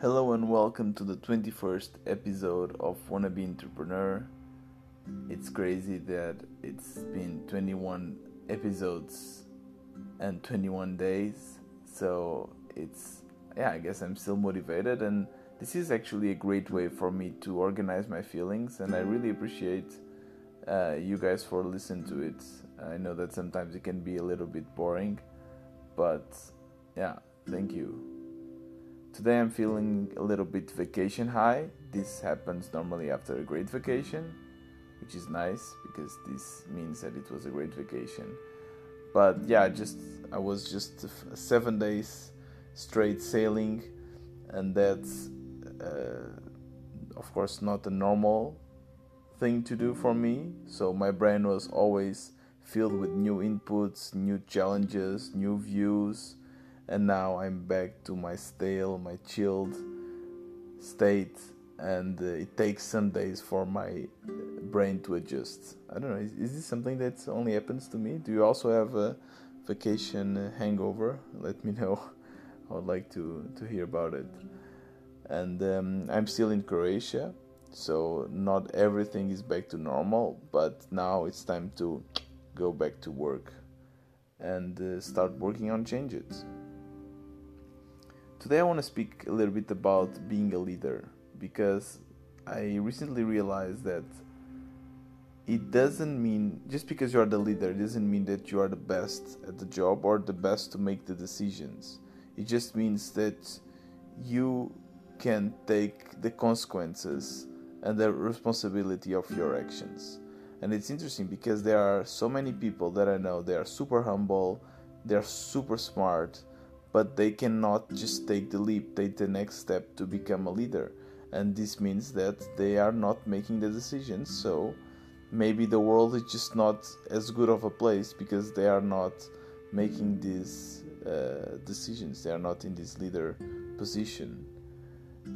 Hello and welcome to the 21st episode of Wannabe Entrepreneur. It's crazy that it's been 21 episodes and 21 days, so it's yeah, I guess I'm still motivated, and this is actually a great way for me to organize my feelings, and I really appreciate uh, you guys for listening to it. I know that sometimes it can be a little bit boring, but yeah, thank you. Today I'm feeling a little bit vacation high. This happens normally after a great vacation, which is nice because this means that it was a great vacation. But yeah, just I was just seven days straight sailing, and that's uh, of course not a normal thing to do for me. So my brain was always filled with new inputs, new challenges, new views, and now I'm back to my stale, my chilled state, and uh, it takes some days for my brain to adjust. I don't know, is, is, this something that only happens to me? Do you also have a vacation hangover? Let me know. I would like to, to hear about it. And um, I'm still in Croatia, so not everything is back to normal, but now it's time to go back to work and uh, start working on changes. Today, I want to speak a little bit about being a leader because I recently realized that it doesn't mean just because you are the leader it doesn't mean that you are the best at the job or the best to make the decisions. It just means that you can take the consequences and the responsibility of your actions. And it's interesting because there are so many people that I know they are super humble, they're super smart, but they cannot just take the leap, take the next step to become a leader. And this means that they are not making the decisions. So maybe the world is just not as good of a place because they are not making these uh, decisions, they are not in this leader position.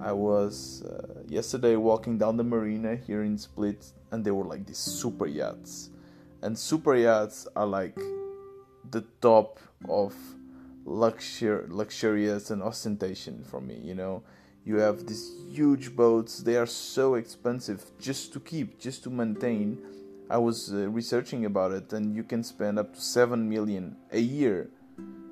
I was uh, yesterday walking down the marina here in Split, and there were like these super yachts. And super yachts are like the top of luxur- luxurious and ostentation for me, you know. You have these huge boats, they are so expensive just to keep, just to maintain. I was uh, researching about it, and you can spend up to 7 million a year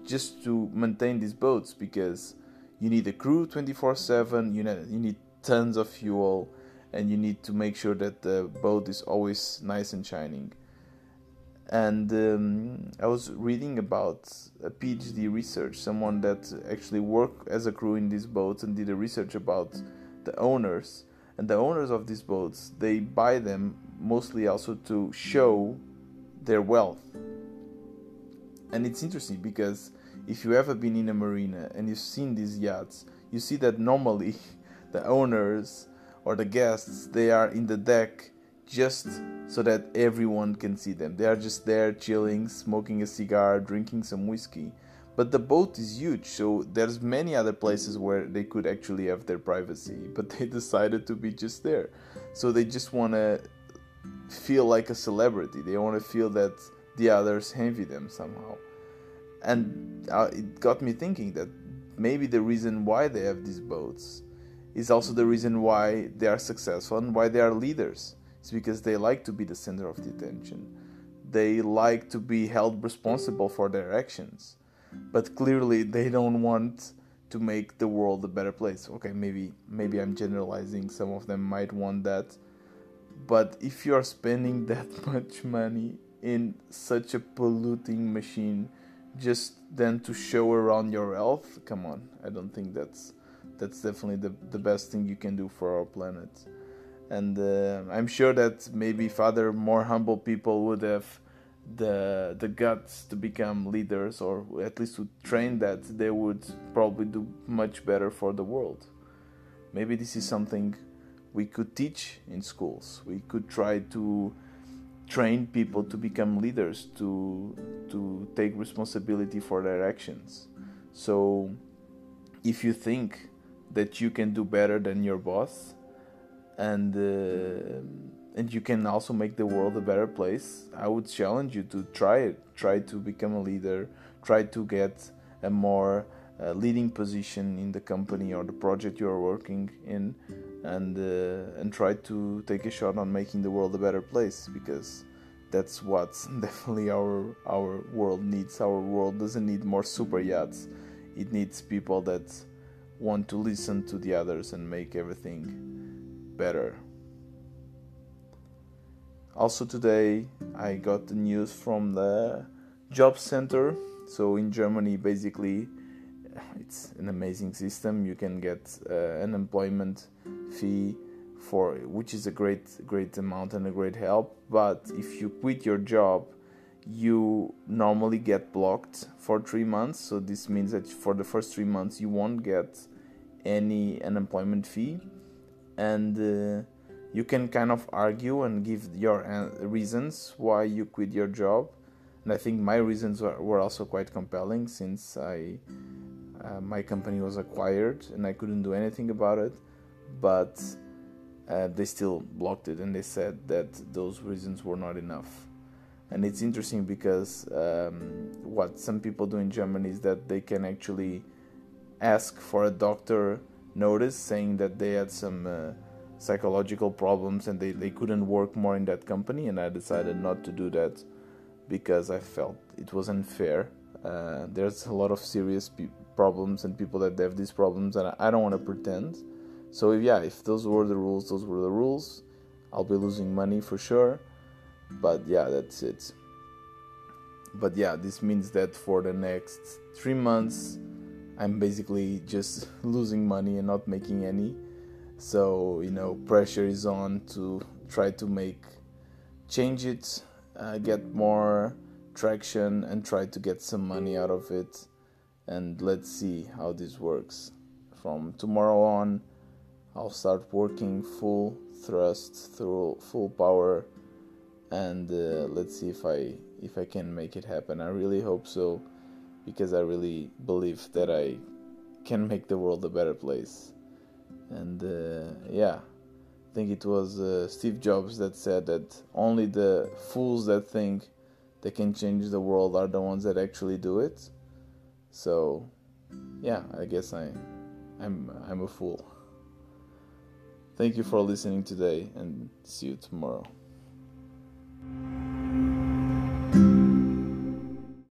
just to maintain these boats because you need a crew 24 7 you need, you need tons of fuel and you need to make sure that the boat is always nice and shining and um, i was reading about a phd research someone that actually worked as a crew in these boats and did a research about the owners. And the owners of these boats they buy them mostly also to show their wealth. And it's interesting because if you ever been in a marina and you've seen these yachts, you see that normally the owners or the guests they are in the deck just so that everyone can see them. They are just there chilling, smoking a cigar, drinking some whiskey. But the boat is huge, so there's many other places where they could actually have their privacy, but they decided to be just there. So they just want to feel like a celebrity. They want to feel that the others envy them somehow and uh, it got me thinking that maybe the reason why they have these boats is also the reason why they are successful and why they are leaders. It's because they like to be the center of the attention. They like to be held responsible for their actions. But clearly they don't want to make the world a better place. Okay, maybe maybe I'm generalizing. Some of them might want that. But if you are spending that much money in such a polluting machine, just then to show around your health come on i don't think that's that's definitely the, the best thing you can do for our planet and uh, i'm sure that maybe if other more humble people would have the the guts to become leaders or at least to train that they would probably do much better for the world. Maybe this is something we could teach in schools. We could try to train people to become leaders to to take responsibility for their actions. So if you think that you can do better than your boss and uh, and you can also make the world a better place. I would challenge you to try it. Try to become a leader. Try to get a more a leading position in the company or the project you are working in. And uh, and try to take a shot on making the world a better place because that's what definitely our our world needs. Our world doesn't need more super yachts. It needs people that want to listen to the others and make everything better. Also today i got the news from the job center. So in germany basically it's an amazing system. You can get uh, unemployment fee for which is a great great amount and a great help. But if you quit your job you normally get blocked for 3 months. So this means that for the first 3 months you won't get any unemployment fee and uh, you can kind of argue and give your uh, reasons why you quit your job. And i think my reasons were, also quite compelling since i uh, my company was acquired and i couldn't do anything about it. But uh, they still blocked it and they said that those reasons were not enough. And it's interesting because um, what some people do in germany is that they can actually ask for a doctor notice saying that they had some uh, psychological problems and they, they couldn't work more in that company and i decided not to do that because i felt it was unfair uh, there's a lot of serious pe- problems and people that have these problems and i don't want to pretend so yeah, if those were the rules, those were the rules. I'll be losing money for sure. But yeah, that's it. But yeah, this means that for the next three months, I'm basically just losing money and not making any. So you know, pressure is on to try to make change it, uh, get more traction, and try to get some money out of it. And let's see how this works. From tomorrow on, I'll start working full thrust through full power and uh, let's see if I if I can make it happen. I really hope so because I really believe that I can make the world a better place. And uh, yeah, I think it was uh, Steve Jobs that said that only the fools that think they can change the world are the ones that actually do it. So yeah, I guess I I'm I'm a fool. Thank you for listening today and see you tomorrow.